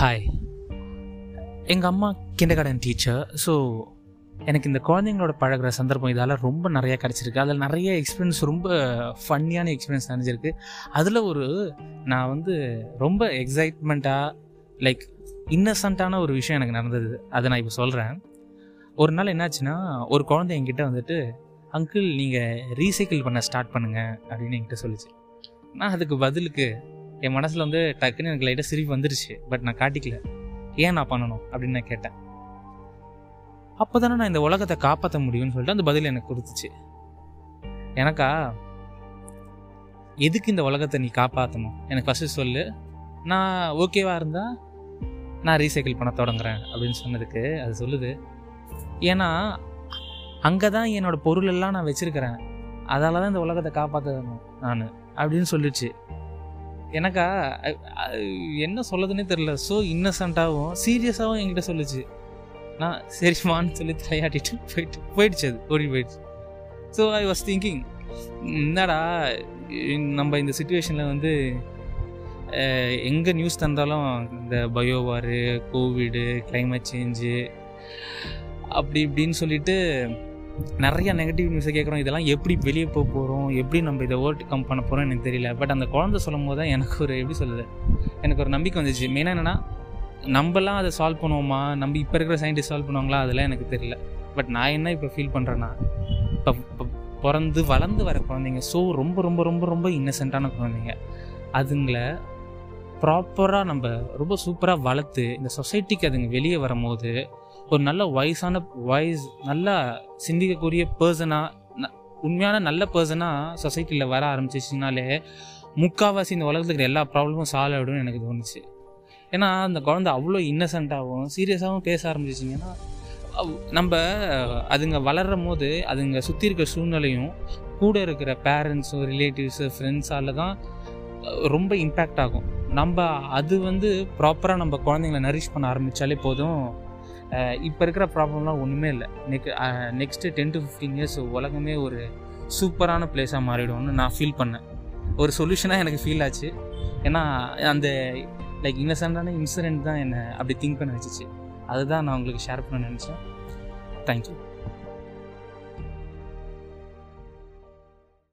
Hi எங்கள் அம்மா kinder garden teacher so எனக்கு இந்த குழந்தைங்களோட பழகுற சந்தர்ப்பம் இதால் ரொம்ப நிறையா கிடச்சிருக்கு. அதில் நிறைய எக்ஸ்பீரியன்ஸ் ரொம்ப ஃபன்னியான எக்ஸ்பீரியன்ஸ் நினைஞ்சிருக்கு அதில் ஒரு நான் வந்து ரொம்ப எக்ஸைட்மெண்ட்டாக லைக் இன்னசென்ட்டான ஒரு விஷயம் எனக்கு நடந்தது. அதை நான் இப்போ சொல்கிறேன் ஒரு நாள் என்னாச்சுன்னா ஒரு குழந்தை என்கிட்ட வந்துட்டு அங்கிள் நீங்கள் ரீசைக்கிள் பண்ண ஸ்டார்ட் பண்ணுங்கள் அப்படின்னு என்கிட்ட சொல்லிச்சு. நான் அதுக்கு பதிலுக்கு என் மனசில் வந்து டக்குன்னு எனக்கு லைட்டாக சிரிப்பு வந்துருச்சு. பட் நான் காட்டிக்கல. ஏன் நான் பண்ணணும்? அப்படின்னு நான் கேட்டேன். அப்போ தானே நான் இந்த உலகத்தை காப்பாற்ற முடியும்னு சொல்லிட்டு அந்த பதில் எனக்கு கொடுத்துச்சு. எனக்கா எதுக்கு இந்த உலகத்தை நீ காப்பாற்றணும் எனக்கு ஃபஸ்ட்டு சொல்லு. நான் ஓகேவாக இருந்தால் நான் ரீசைக்கிள் பண்ண தொடங்குறேன் அப்படின்னு சொன்னதுக்கு அது சொல்லுது. ஏன்னா அங்கே தான் என்னோட பொருளெல்லாம் நான் வச்சுருக்கிறேன். அதால தான் இந்த உலகத்தை காப்பாற்றணும் நான். அப்படின்னு சொல்லிடுச்சு. எனக்கா என்ன சொல்லதுன்னே தெரில ஸோ இன்னசென்ட்டாகவும் சீரியஸாகவும் என்கிட்ட சொல்லுச்சு. நான் சரிம்மான்னு சொல்லி தலையாட்டிட்டு போயிட்டு போயிடுச்சு அது. ஓடி போயிடுச்சு. ஸோ ஐ வாஸ் திங்கிங் என்னடா நம்ம இந்த சுச்சுவேஷனில் வந்து எங்கே நியூஸ் தந்தாலும் இந்த பயோவாரு கோவிடு கிளைமேட் சேஞ்சு அப்படி இப்படின்னு சொல்லிட்டு நிறைய நெகட்டிவ் நியூஸை கேட்குறோம். இதெல்லாம் எப்படி வெளியே போக போகிறோம் எப்படி நம்ம இதை ஓவர் கம் பண்ண போகிறோம் எனக்கு தெரியல. பட் அந்த குழந்தை சொல்லும் போது தான் எனக்கு ஒரு எப்படி சொல்லுது எனக்கு ஒரு நம்பிக்கை வந்துச்சு. மெயினாக என்னென்னா நம்மலாம் அதை சால்வ் பண்ணுவோமா? நம்ம இப்போ இருக்கிற சயின்டிஸ்ட் சால்வ் பண்ணுவாங்களா? அதெல்லாம் எனக்கு தெரியல. பட் நான் என்ன இப்போ ஃபீல் பண்ணுறேன்னா இப்போ இப்போ பிறந்து வளர்ந்து வர குழந்தைங்க ஸோ ரொம்ப ரொம்ப ரொம்ப ரொம்ப இன்னசென்ட்டான குழந்தைங்க. அதுங்களை ப்ராப்பராக நம்ம ரொம்ப சூப்பராக வளர்த்து இந்த சொசைட்டிக்கு அதுங்க வெளியே வரும்போது ஒரு நல்ல வயசான வாய்ஸ் நல்லா சிந்திக்கக்கூடிய பர்சனாக உண்மையான நல்ல பர்சனாக சொசைட்டியில் வர ஆரம்பிச்சிச்சினாலே முக்கால்வாசி இந்த உலகத்துல இருக்கிற எல்லா ப்ராப்ளமும் சால்வ் ஆகிடும்னு எனக்கு தோணுச்சு. ஏன்னா அந்த குழந்தை அவ்வளோ இன்னசென்ட்டாகவும் சீரியஸாகவும் பேச ஆரம்பிச்சிச்சிங்கன்னா அவ்- நம்ம அதுங்க வளரும் போது அதுங்க சுற்றி இருக்கிற சூழ்நிலையும் கூட இருக்கிற பேரண்ட்ஸோ ரிலேட்டிவ்ஸு ஃப்ரெண்ட்ஸால தான் ரொம்ப இம்பேக்ட் ஆகும். நம்ம அது வந்து ப்ராப்பராக நம்ம குழந்தைங்கள நரிஷ் பண்ண ஆரம்பித்தாலே போதும். இப்போ இருக்கிற ப்ராப்ளம்லாம் ஒன்றுமே இல்லை. Neck next ten to fifteen years உலகமே ஒரு சூப்பரான பிளேஸாக மாறிடும்னு நான் ஃபீல் பண்ணேன். ஒரு சொல்யூஷனாக எனக்கு ஃபீல் ஆச்சு. ஏன்னா அந்த லைக் இன்னசென்டான இன்சிடென்ட் தான் என்னை அப்படி திங்க் பண்ண வச்சுச்சு. அதுதான் நான் உங்களுக்கு ஷேர் பண்ண நினச்சேன். தேங்க்யூ